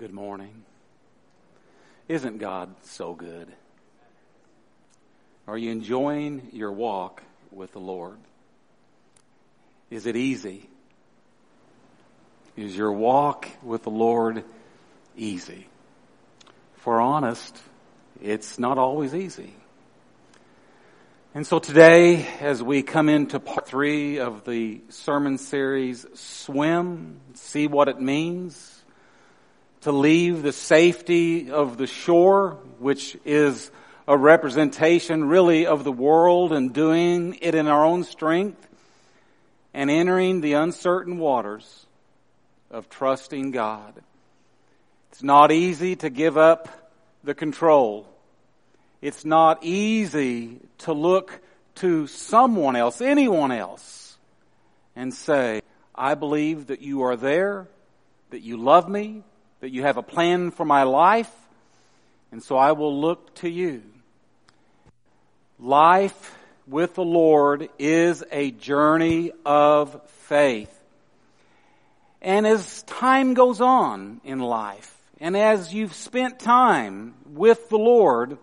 Good morning. Isn't God so good? Are you enjoying your walk with the Lord? Is it easy? Is your walk with the Lord easy? For honest, it's not always easy. And so today, as we come into part three of the sermon series, Swim, see what it means to leave the safety of the shore, which is a representation really of the world and doing it in our own strength and entering the uncertain waters of trusting God. It's not easy to give up the control. It's not easy to look to someone else, anyone else, and say, I believe that you are there, that you love me, that you have a plan for my life, and so I will look to you. Life with the Lord is a journey of faith. And as time goes on in life, and as you've spent time with the Lord,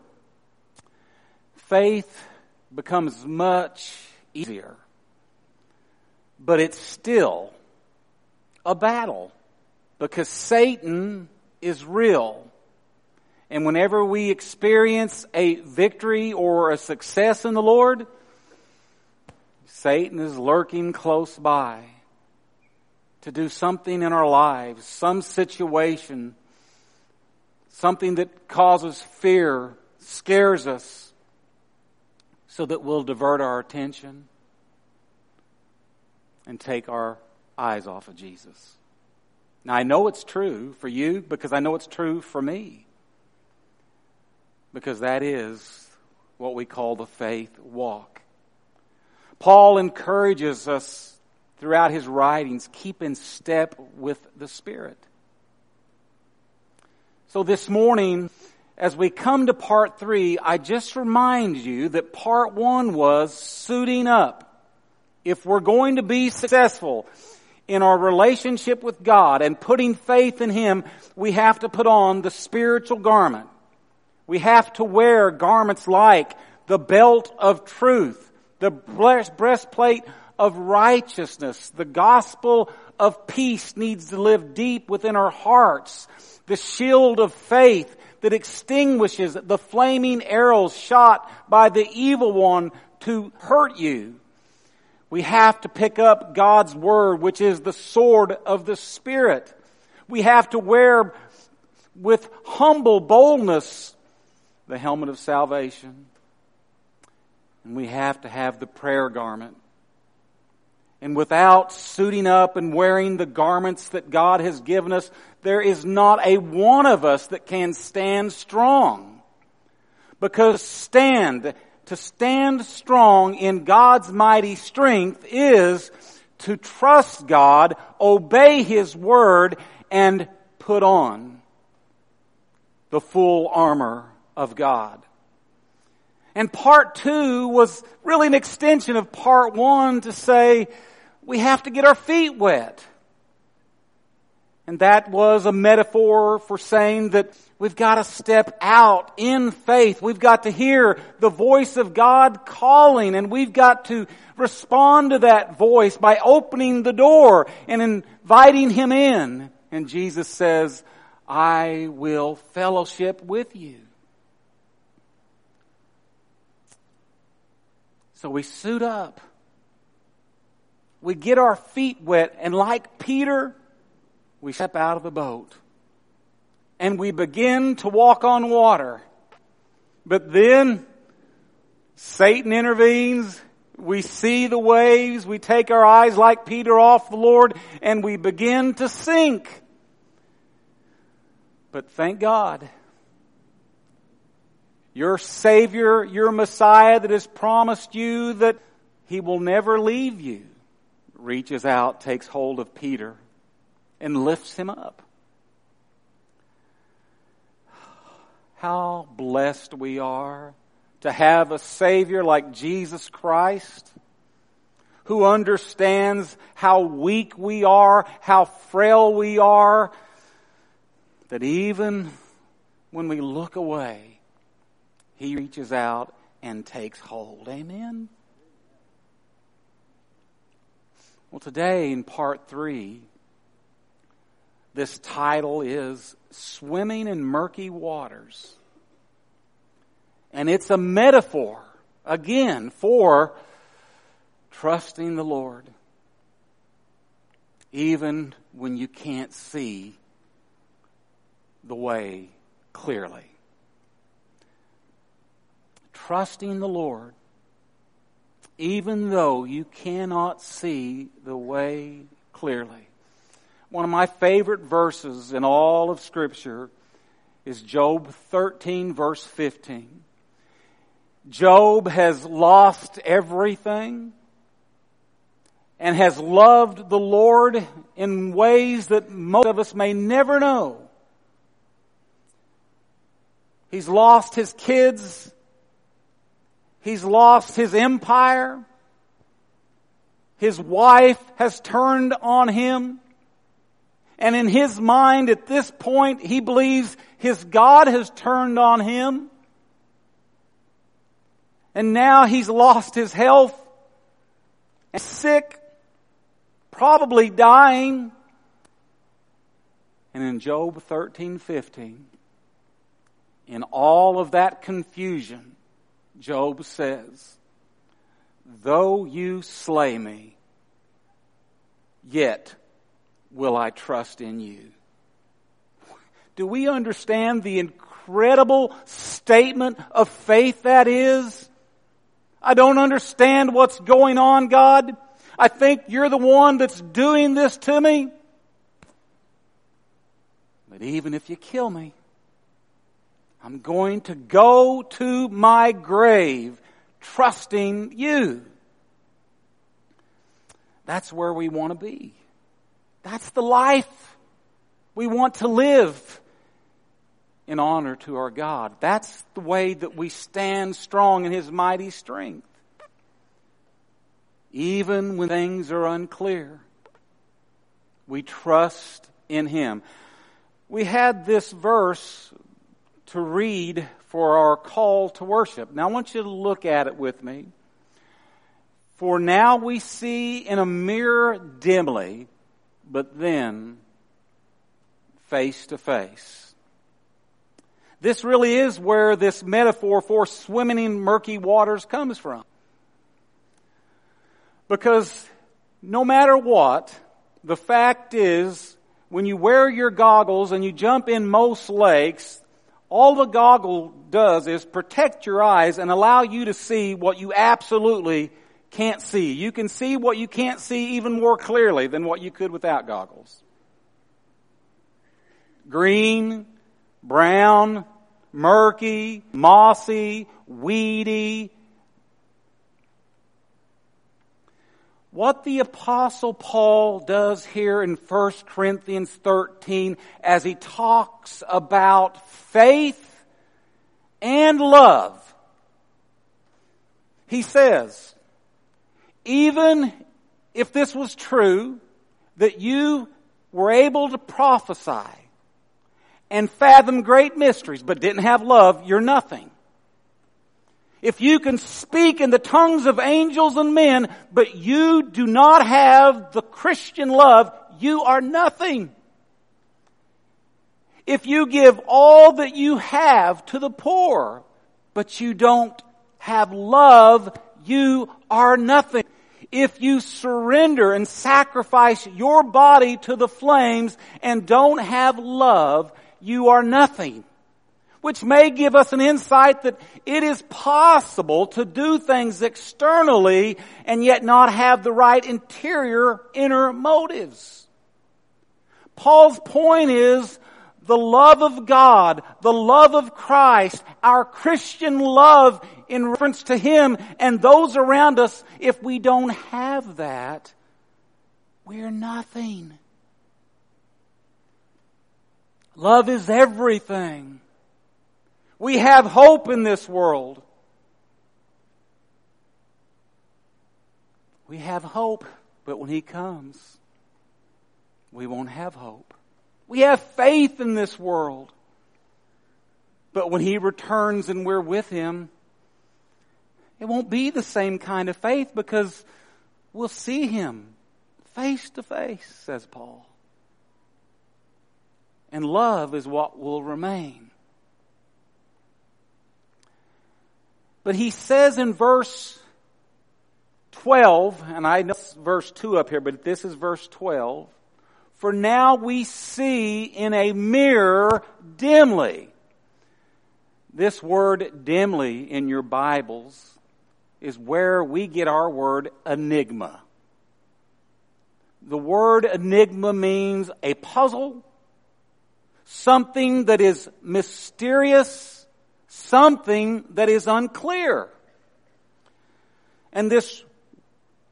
faith becomes much easier. But it's still a battle because Satan is real. And whenever we experience a victory or a success in the Lord, Satan is lurking close by to do something in our lives, some situation, something that causes fear, scares us, so that we'll divert our attention and take our eyes off of Jesus. Now I know it's true for you because I know it's true for me. Because that is what we call the faith walk. Paul encourages us throughout his writings, keep in step with the Spirit. So this morning, as we come to part three, I just remind you that part one was suiting up. If we're going to be successful, in our relationship with God and putting faith in Him, we have to put on the spiritual garment. We have to wear garments like the belt of truth, the breastplate of righteousness, the gospel of peace needs to live deep within our hearts, the shield of faith that extinguishes the flaming arrows shot by the evil one to hurt you. We have to pick up God's Word, which is the sword of the Spirit. We have to wear with humble boldness the helmet of salvation. And we have to have the prayer garment. And without suiting up and wearing the garments that God has given us, there is not a one of us that can stand strong. Because stand to stand strong in God's mighty strength is to trust God, obey His word, and put on the full armor of God. And part two was really an extension of part one to say we have to get our feet wet. And that was a metaphor for saying that we've got to step out in faith. We've got to hear the voice of God calling and we've got to respond to that voice by opening the door and inviting Him in. And Jesus says, I will fellowship with you. So we suit up. We get our feet wet and like Peter, we step out of the boat and we begin to walk on water. But then Satan intervenes. We see the waves. We take our eyes like Peter off the Lord and we begin to sink. But thank God. Your Savior, your Messiah that has promised you that He will never leave you, reaches out, takes hold of Peter and lifts him up. How blessed we are to have a Savior like Jesus Christ who understands how weak we are, how frail we are, that even when we look away, He reaches out and takes hold. Amen? Well, today in part three, this title is Swimming in Murky Waters. And it's a metaphor, again, for trusting the Lord. Even when you can't see the way clearly. Trusting the Lord, even though you cannot see the way clearly. One of my favorite verses in all of Scripture is Job 13, verse 15. Job has lost everything and has loved the Lord in ways that most of us may never know. He's lost his kids. He's lost his empire. His wife has turned on him. And in his mind at this point, he believes his God has turned on him. And now he's lost his health and sick, probably dying. And in Job 13, 15, in all of that confusion, Job says, though you slay me, yet will I trust in you. Do we understand the incredible statement of faith that is? I don't understand what's going on, God. I think you're the one that's doing this to me. But even if you kill me, I'm going to go to my grave trusting you. That's where we want to be. That's the life we want to live in honor to our God. That's the way that we stand strong in His mighty strength. Even when things are unclear, we trust in Him. We had this verse to read for our call to worship. Now I want you to look at it with me. For now we see in a mirror dimly, but then face to face. This really is where this metaphor for swimming in murky waters comes from. Because no matter what, the fact is, when you wear your goggles and you jump in most lakes, all the goggle does is protect your eyes and allow you to see what you absolutely can't see. You can see what you can't see even more clearly than what you could without goggles. Green, brown, murky, mossy, weedy. What the apostle Paul does here in 1 Corinthians 13 as he talks about faith and love, he says, even if this was true, that you were able to prophesy and fathom great mysteries but didn't have love, you're nothing. If you can speak in the tongues of angels and men, but you do not have the Christian love, you are nothing. If you give all that you have to the poor, but you don't have love, you are nothing if you surrender and sacrifice your body to the flames and don't have love, you are nothing. Which may give us an insight that it is possible to do things externally and yet not have the right interior inner motives. Paul's point is the love of God, the love of Christ, our Christian love in reference to Him and those around us, if we don't have that, we're nothing. Love is everything. We have hope in this world. We have hope, but when He comes, we won't have hope. We have faith in this world. But when He returns and we're with Him, it won't be the same kind of faith because we'll see Him face to face, says Paul. And love is what will remain. But he says in verse 12, and I know verse 2 up here, but this is verse 12. For now we see in a mirror dimly. This word dimly in your Bibles is where we get our word enigma. The word enigma means a puzzle, something that is mysterious, something that is unclear. And this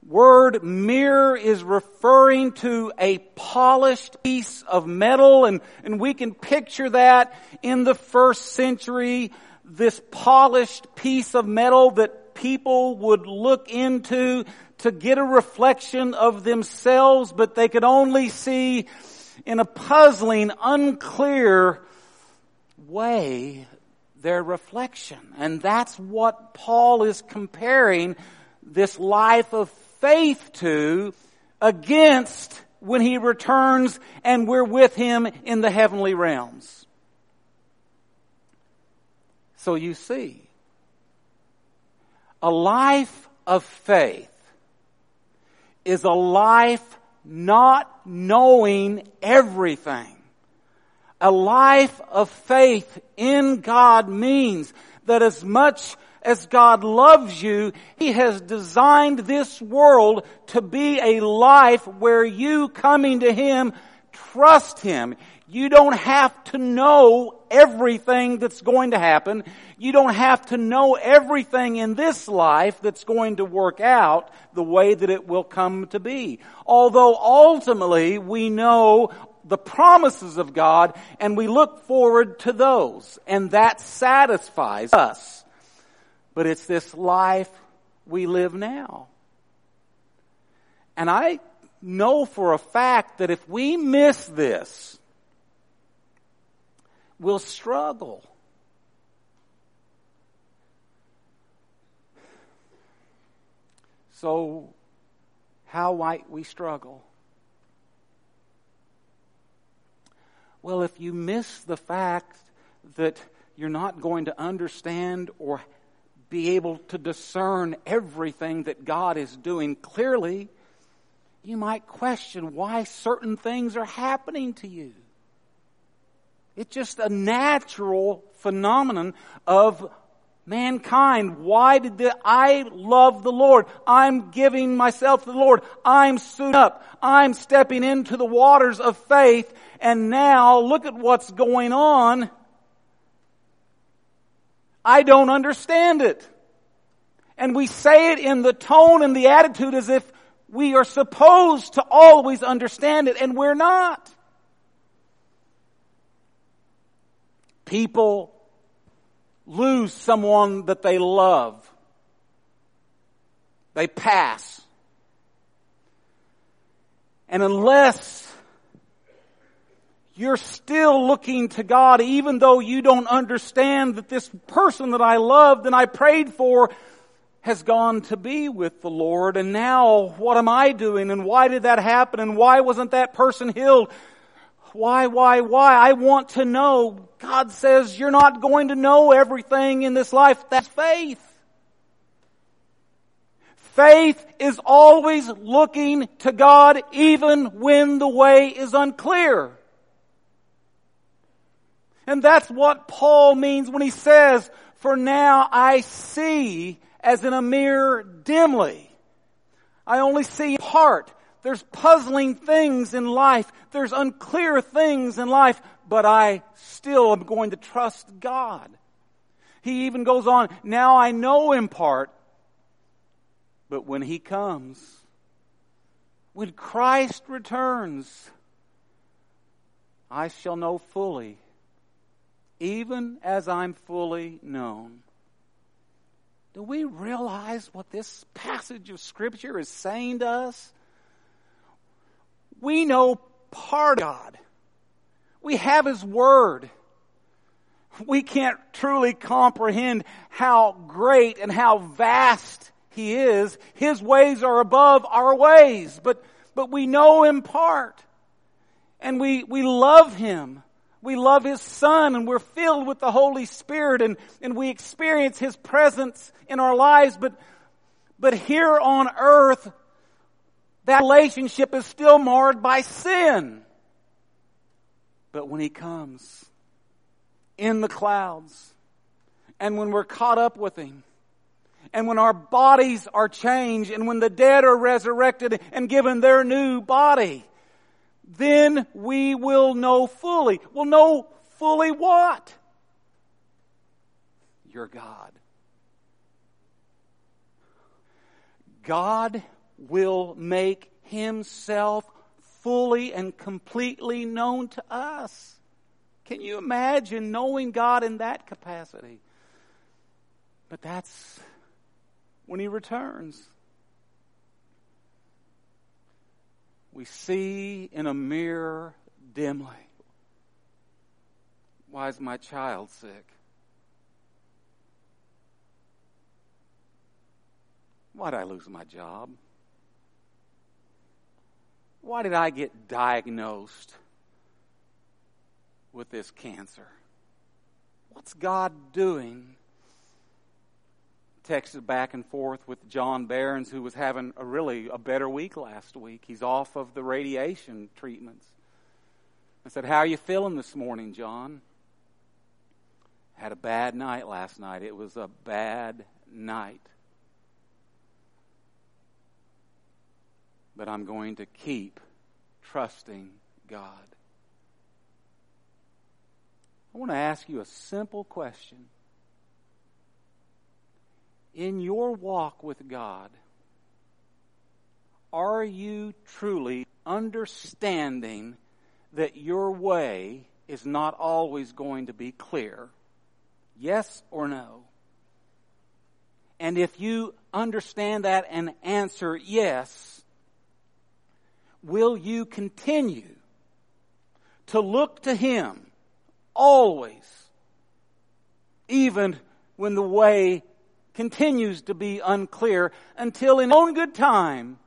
word mirror is referring to a polished piece of metal and, and we can picture that in the first century, this polished piece of metal that people would look into to get a reflection of themselves, but they could only see in a puzzling, unclear way their reflection. And that's what Paul is comparing this life of faith to against when he returns and we're with him in the heavenly realms. So you see, a life of faith is a life not knowing everything. A life of faith in God means that as much as God loves you, He has designed this world to be a life where you coming to Him trust Him. You don't have to know everything that's going to happen. You don't have to know everything in this life that's going to work out the way that it will come to be. Although ultimately we know the promises of God and we look forward to those and that satisfies us but it's this life we live now. And I know for a fact that if we miss this, we'll struggle. So, how might we struggle? Well, if you miss the fact that you're not going to understand or be able to discern everything that God is doing clearly, you might question why certain things are happening to you. It's just a natural phenomenon of mankind. Why did the, I love the Lord? I'm giving myself to the Lord. I'm suiting up. I'm stepping into the waters of faith. And now look at what's going on. I don't understand it. And we say it in the tone and the attitude as if we are supposed to always understand it, and we're not. People lose someone that they love. They pass. And unless you're still looking to God even though you don't understand that this person that I loved and I prayed for has gone to be with the Lord and now what am I doing and why did that happen and why wasn't that person healed? Why, why, why? I want to know. God says you're not going to know everything in this life. That's faith. Faith is always looking to God even when the way is unclear. And that's what Paul means when he says, for now I see as in a mirror dimly. I only see part. There's puzzling things in life. There's unclear things in life, but I still am going to trust God. He even goes on, now I know in part, but when He comes, when Christ returns, I shall know fully even as I'm fully known. Do we realize what this passage of Scripture is saying to us? We know part of God. We have His Word. We can't truly comprehend how great and how vast He is. His ways are above our ways, but, but we know in part. And we, we love Him. We love His Son and we're filled with the Holy Spirit and, and we experience His presence in our lives, but, but here on earth, that relationship is still marred by sin. But when He comes in the clouds, and when we're caught up with Him, and when our bodies are changed, and when the dead are resurrected and given their new body, then we will know fully. We'll know fully what? Your God. God will make himself fully and completely known to us. Can you imagine knowing God in that capacity? But that's when he returns. We see in a mirror dimly. Why is my child sick? Why did I lose my job? Why did I get diagnosed with this cancer? What's God doing? Texted back and forth with John Barons, who was having a really a better week last week. He's off of the radiation treatments. I said, How are you feeling this morning, John? Had a bad night last night. It was a bad night. But I'm going to keep trusting God. I want to ask you a simple question. In your walk with God, are you truly understanding that your way is not always going to be clear? Yes or no? And if you understand that and answer yes, will you continue to look to Him always, even when the way continues to be unclear, until in own good time,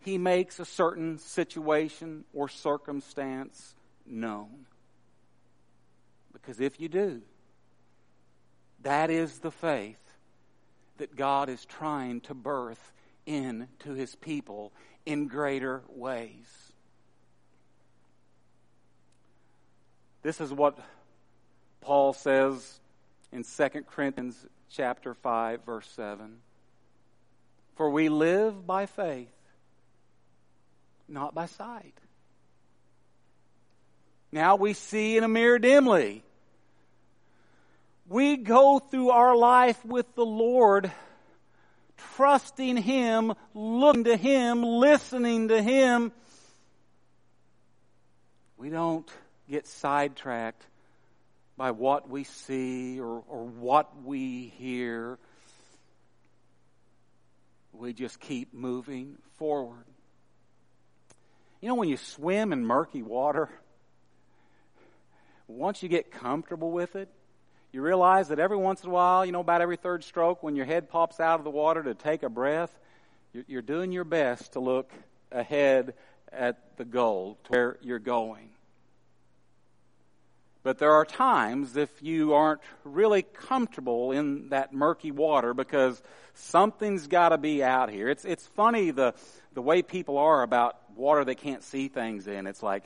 He makes a certain situation or circumstance known. Because if you do, that is the faith that God is trying to birth into His people in greater ways. This is what Paul says in 2 Corinthians chapter 5 verse 7. For we live by faith, not by sight. Now we see in a mirror dimly. We go through our life with the Lord trusting Him, looking to Him, listening to Him, we don't get sidetracked by what we see or, or what we hear. We just keep moving forward. You know, when you swim in murky water, once you get comfortable with it, you realize that every once in a while, you know, about every third stroke, when your head pops out of the water to take a breath, you're doing your best to look ahead at the goal, to where you're going. But there are times if you aren't really comfortable in that murky water because something's got to be out here. It's, it's funny the, the way people are about water they can't see things in. It's like,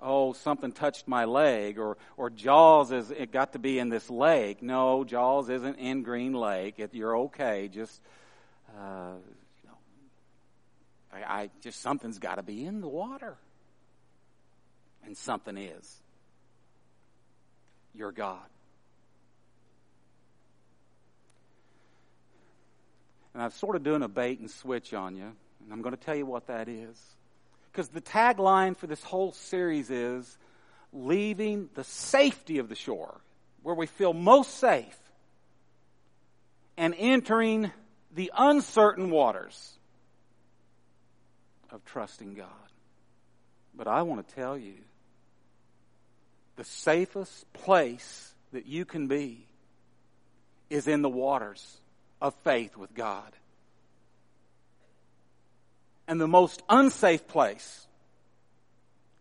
oh, something touched my leg, or, or Jaws is, it got to be in this lake. No, Jaws isn't in Green Lake. You're okay. Just, uh, you know, I, I just, something's got to be in the water. And something is. Your God. And I'm sort of doing a bait and switch on you, and I'm going to tell you what that is. Because the tagline for this whole series is leaving the safety of the shore, where we feel most safe, and entering the uncertain waters of trusting God. But I want to tell you the safest place that you can be is in the waters of faith with God. And the most unsafe place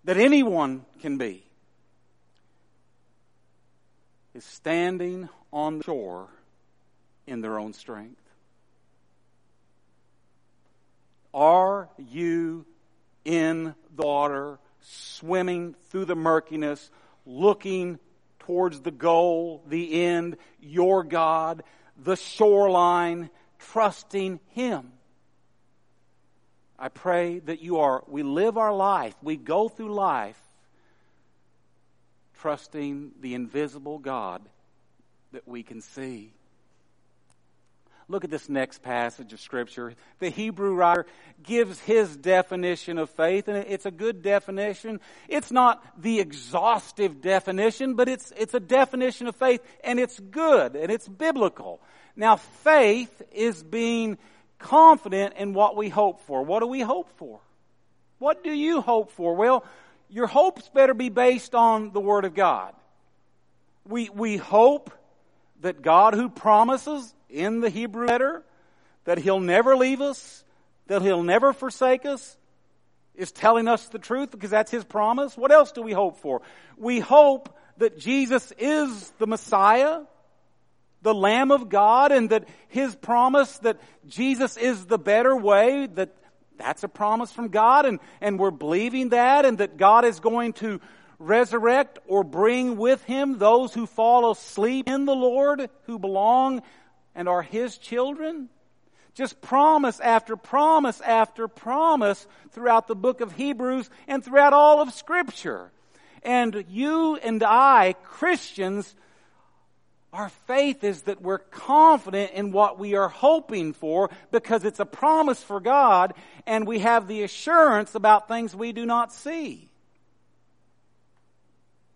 that anyone can be is standing on the shore in their own strength. Are you in the water, swimming through the murkiness, looking towards the goal, the end, your God, the shoreline, trusting Him? I pray that you are, we live our life, we go through life trusting the invisible God that we can see. Look at this next passage of Scripture. The Hebrew writer gives his definition of faith, and it's a good definition. It's not the exhaustive definition, but it's, it's a definition of faith, and it's good, and it's biblical. Now, faith is being confident in what we hope for. What do we hope for? What do you hope for? Well, your hopes better be based on the Word of God. We, we hope that God who promises in the Hebrew letter that He'll never leave us, that He'll never forsake us, is telling us the truth because that's His promise. What else do we hope for? We hope that Jesus is the Messiah, the Lamb of God, and that His promise that Jesus is the better way, that that's a promise from God, and, and we're believing that, and that God is going to resurrect or bring with him those who fall asleep in the Lord, who belong and are his children? Just promise after promise after promise throughout the book of Hebrews and throughout all of Scripture. And you and I, Christians, our faith is that we're confident in what we are hoping for because it's a promise for God and we have the assurance about things we do not see.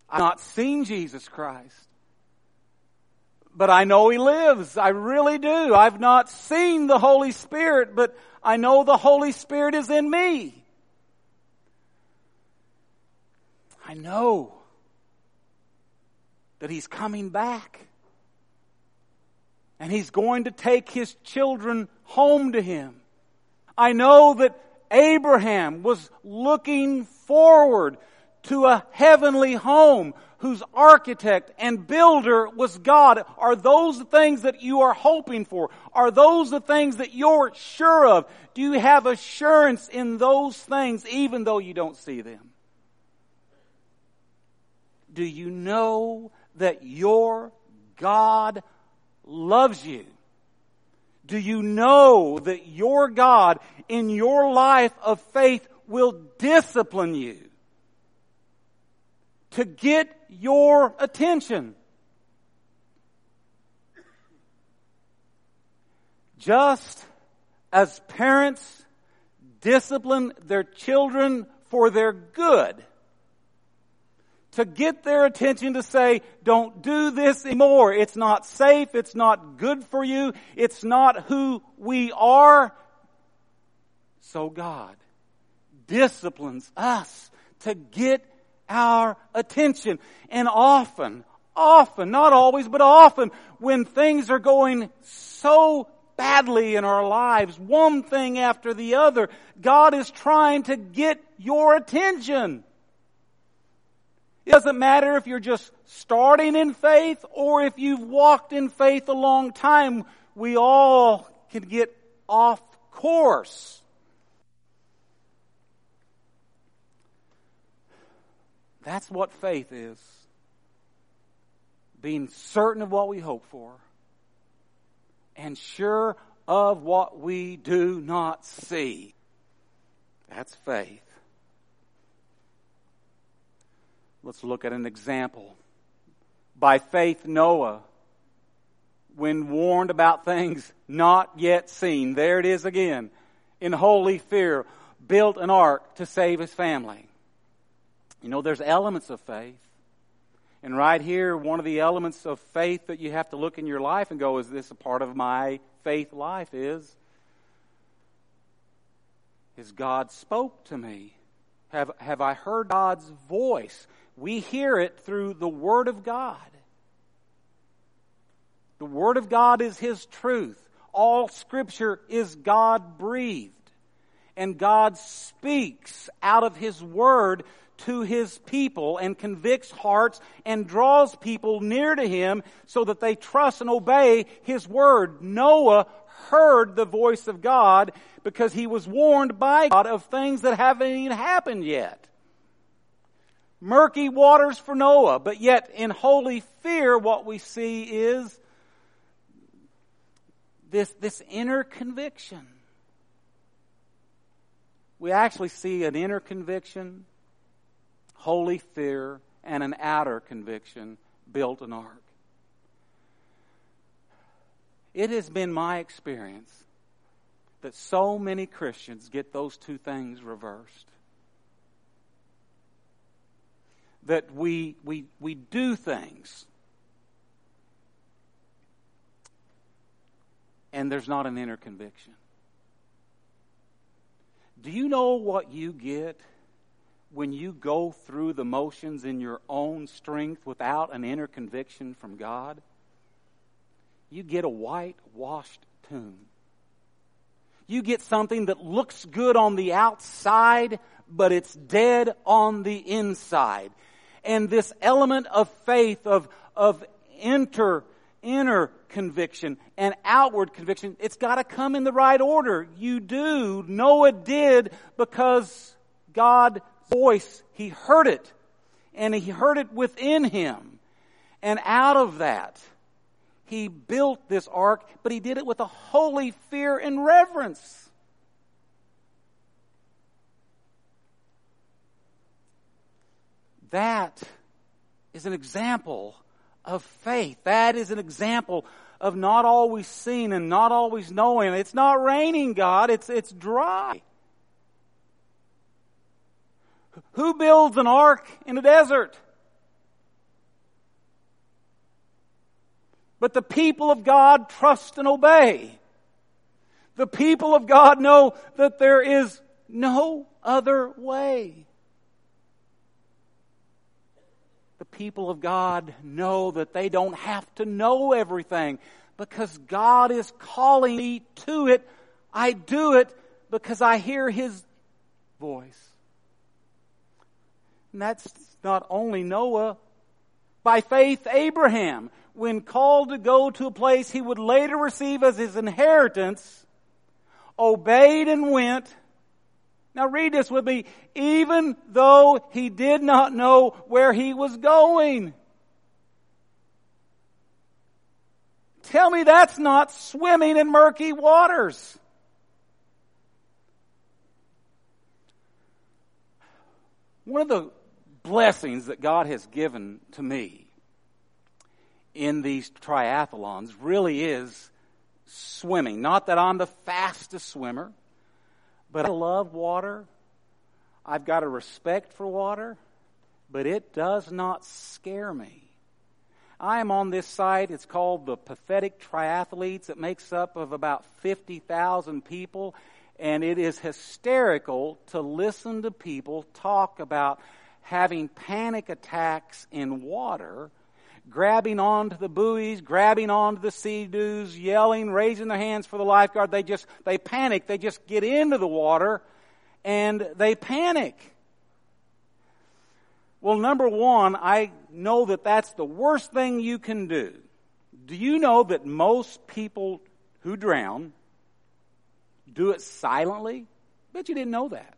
I've not seen Jesus Christ. But I know He lives. I really do. I've not seen the Holy Spirit, but I know the Holy Spirit is in me. I know that He's coming back. And He's going to take His children home to Him. I know that Abraham was looking forward to a heavenly home whose architect and builder was God. Are those the things that you are hoping for? Are those the things that you're sure of? Do you have assurance in those things even though you don't see them? Do you know that your God loves you? Do you know that your God in your life of faith will discipline you? to get your attention. Just as parents discipline their children for their good, to get their attention to say, don't do this anymore. It's not safe. It's not good for you. It's not who we are. So God disciplines us to get our attention. And often, often, not always, but often, when things are going so badly in our lives, one thing after the other, God is trying to get your attention. It doesn't matter if you're just starting in faith or if you've walked in faith a long time, we all can get off course. That's what faith is. Being certain of what we hope for and sure of what we do not see. That's faith. Let's look at an example. By faith, Noah, when warned about things not yet seen, there it is again, in holy fear, built an ark to save his family. You know, there's elements of faith. And right here, one of the elements of faith that you have to look in your life and go, is this a part of my faith life? Is, is God spoke to me? Have, have I heard God's voice? We hear it through the Word of God. The Word of God is His truth. All Scripture is God breathed. And God speaks out of His Word to His people and convicts hearts and draws people near to Him so that they trust and obey His Word. Noah heard the voice of God because he was warned by God of things that haven't even happened yet. Murky waters for Noah, but yet in holy fear what we see is this, this inner conviction. We actually see an inner conviction, holy fear, and an outer conviction built an ark. It has been my experience that so many Christians get those two things reversed. That we, we, we do things and there's not an inner conviction. Do you know what you get when you go through the motions in your own strength without an inner conviction from God? You get a whitewashed tomb. You get something that looks good on the outside, but it's dead on the inside. And this element of faith, of, of enter inner conviction and outward conviction. It's got to come in the right order. You do. Noah did because God's voice, he heard it. And he heard it within him. And out of that, he built this ark, but he did it with a holy fear and reverence. That is an example of faith. That is an example of not always seeing and not always knowing. It's not raining, God. It's, it's dry. Who builds an ark in a desert? But the people of God trust and obey. The people of God know that there is no other way. the people of God know that they don't have to know everything because God is calling me to it. I do it because I hear His voice. And that's not only Noah. By faith, Abraham, when called to go to a place he would later receive as his inheritance, obeyed and went now read this with me. Even though he did not know where he was going. Tell me that's not swimming in murky waters. One of the blessings that God has given to me in these triathlons really is swimming. Not that I'm the fastest swimmer. But I love water. I've got a respect for water, but it does not scare me. I am on this site. It's called the Pathetic Triathletes. It makes up of about 50,000 people. And it is hysterical to listen to people talk about having panic attacks in water grabbing onto the buoys, grabbing onto the Sea-Doos, yelling, raising their hands for the lifeguard. They just, they panic. They just get into the water and they panic. Well, number one, I know that that's the worst thing you can do. Do you know that most people who drown do it silently? Bet you didn't know that.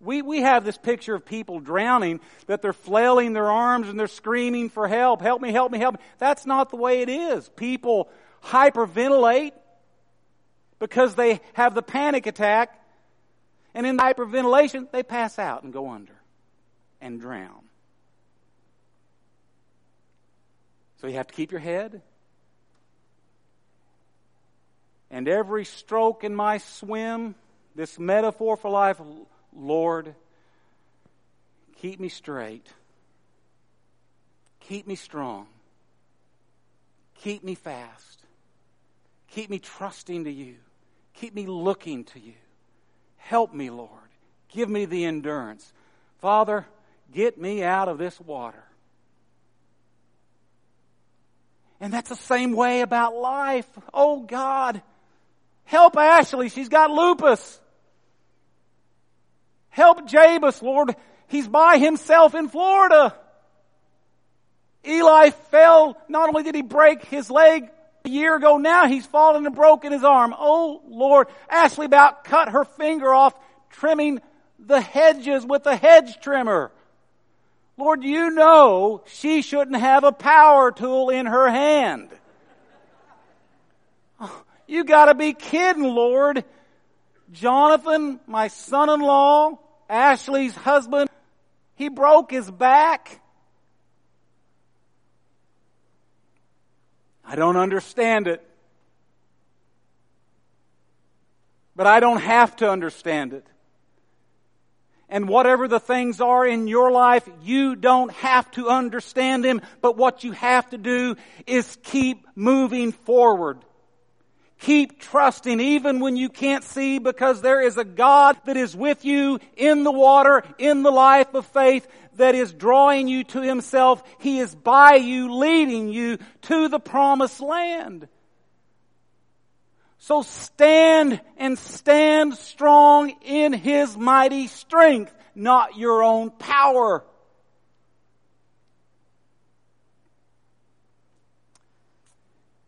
We, we have this picture of people drowning, that they're flailing their arms and they're screaming for help. Help me, help me, help me. That's not the way it is. People hyperventilate because they have the panic attack. And in the hyperventilation, they pass out and go under and drown. So you have to keep your head. And every stroke in my swim, this metaphor for life, Lord, keep me straight. Keep me strong. Keep me fast. Keep me trusting to you. Keep me looking to you. Help me, Lord. Give me the endurance. Father, get me out of this water. And that's the same way about life. Oh God, help Ashley. She's got lupus. Help Jabus, Lord. He's by himself in Florida. Eli fell. Not only did he break his leg a year ago, now he's fallen and broken his arm. Oh Lord, Ashley about cut her finger off trimming the hedges with a hedge trimmer. Lord, you know she shouldn't have a power tool in her hand. You gotta be kidding, Lord. Jonathan, my son-in-law, Ashley's husband, he broke his back. I don't understand it. But I don't have to understand it. And whatever the things are in your life, you don't have to understand them, but what you have to do is keep moving forward. Keep trusting even when you can't see because there is a God that is with you in the water, in the life of faith that is drawing you to Himself. He is by you, leading you to the promised land. So stand and stand strong in His mighty strength, not your own power.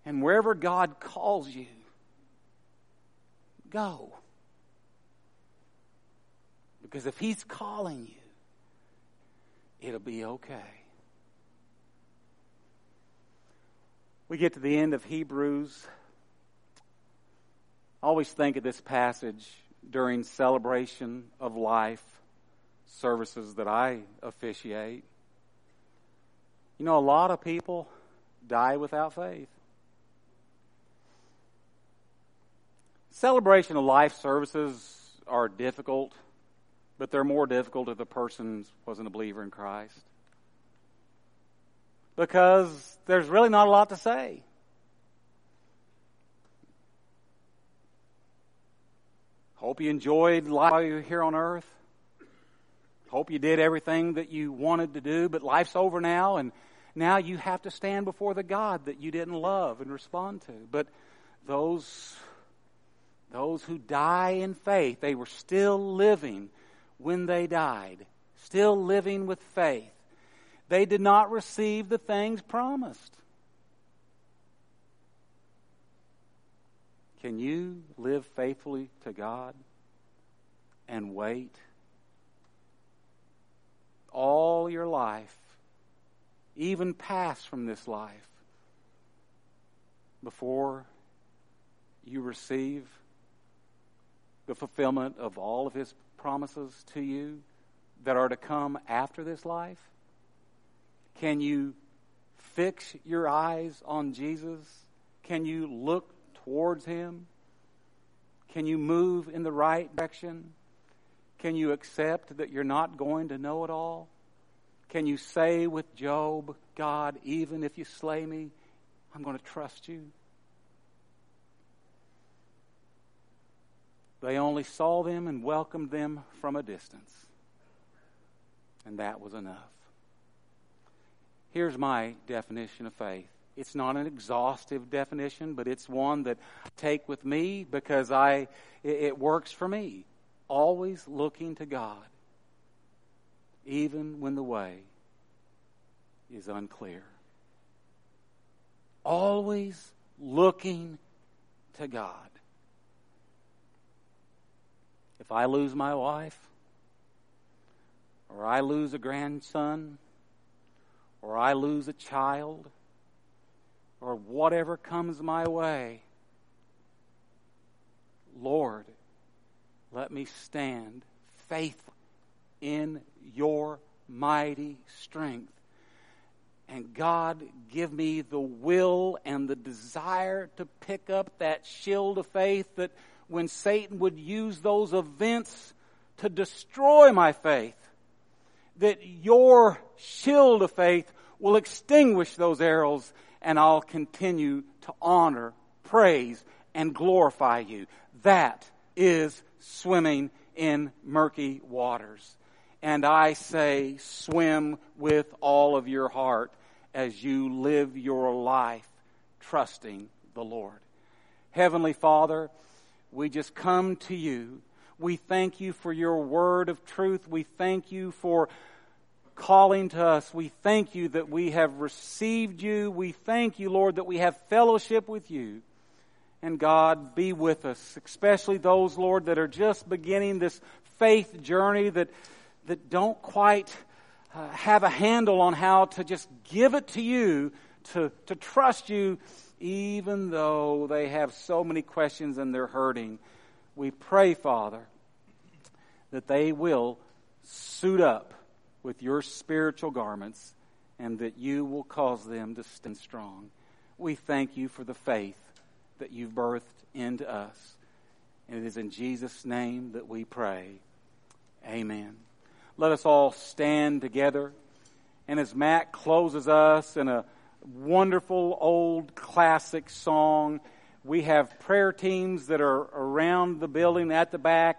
And wherever God calls you, Go. Because if He's calling you, it'll be okay. We get to the end of Hebrews. I always think of this passage during celebration of life services that I officiate. You know, a lot of people die without faith. Celebration of life services are difficult, but they're more difficult if the person wasn't a believer in Christ. Because there's really not a lot to say. Hope you enjoyed life while you were here on earth. Hope you did everything that you wanted to do, but life's over now, and now you have to stand before the God that you didn't love and respond to. But those those who die in faith, they were still living when they died, still living with faith. They did not receive the things promised. Can you live faithfully to God and wait all your life, even pass from this life, before you receive the fulfillment of all of His promises to you that are to come after this life? Can you fix your eyes on Jesus? Can you look towards Him? Can you move in the right direction? Can you accept that you're not going to know it all? Can you say with Job, God, even if you slay me, I'm going to trust you? They only saw them and welcomed them from a distance. And that was enough. Here's my definition of faith. It's not an exhaustive definition, but it's one that I take with me because I it works for me. Always looking to God, even when the way is unclear. Always looking to God. If I lose my wife, or I lose a grandson, or I lose a child, or whatever comes my way, Lord, let me stand faithful in your mighty strength. And God, give me the will and the desire to pick up that shield of faith that when Satan would use those events to destroy my faith, that your shield of faith will extinguish those arrows and I'll continue to honor, praise, and glorify you. That is swimming in murky waters. And I say, swim with all of your heart as you live your life trusting the Lord. Heavenly Father, we just come to you. We thank you for your word of truth. We thank you for calling to us. We thank you that we have received you. We thank you, Lord, that we have fellowship with you. And God, be with us, especially those, Lord, that are just beginning this faith journey that, that don't quite uh, have a handle on how to just give it to you, to, to trust you, even though they have so many questions and they're hurting. We pray, Father, that they will suit up with your spiritual garments and that you will cause them to stand strong. We thank you for the faith that you've birthed into us. And it is in Jesus' name that we pray. Amen. Let us all stand together. And as Matt closes us in a wonderful old classic song, we have prayer teams that are around the building at the back.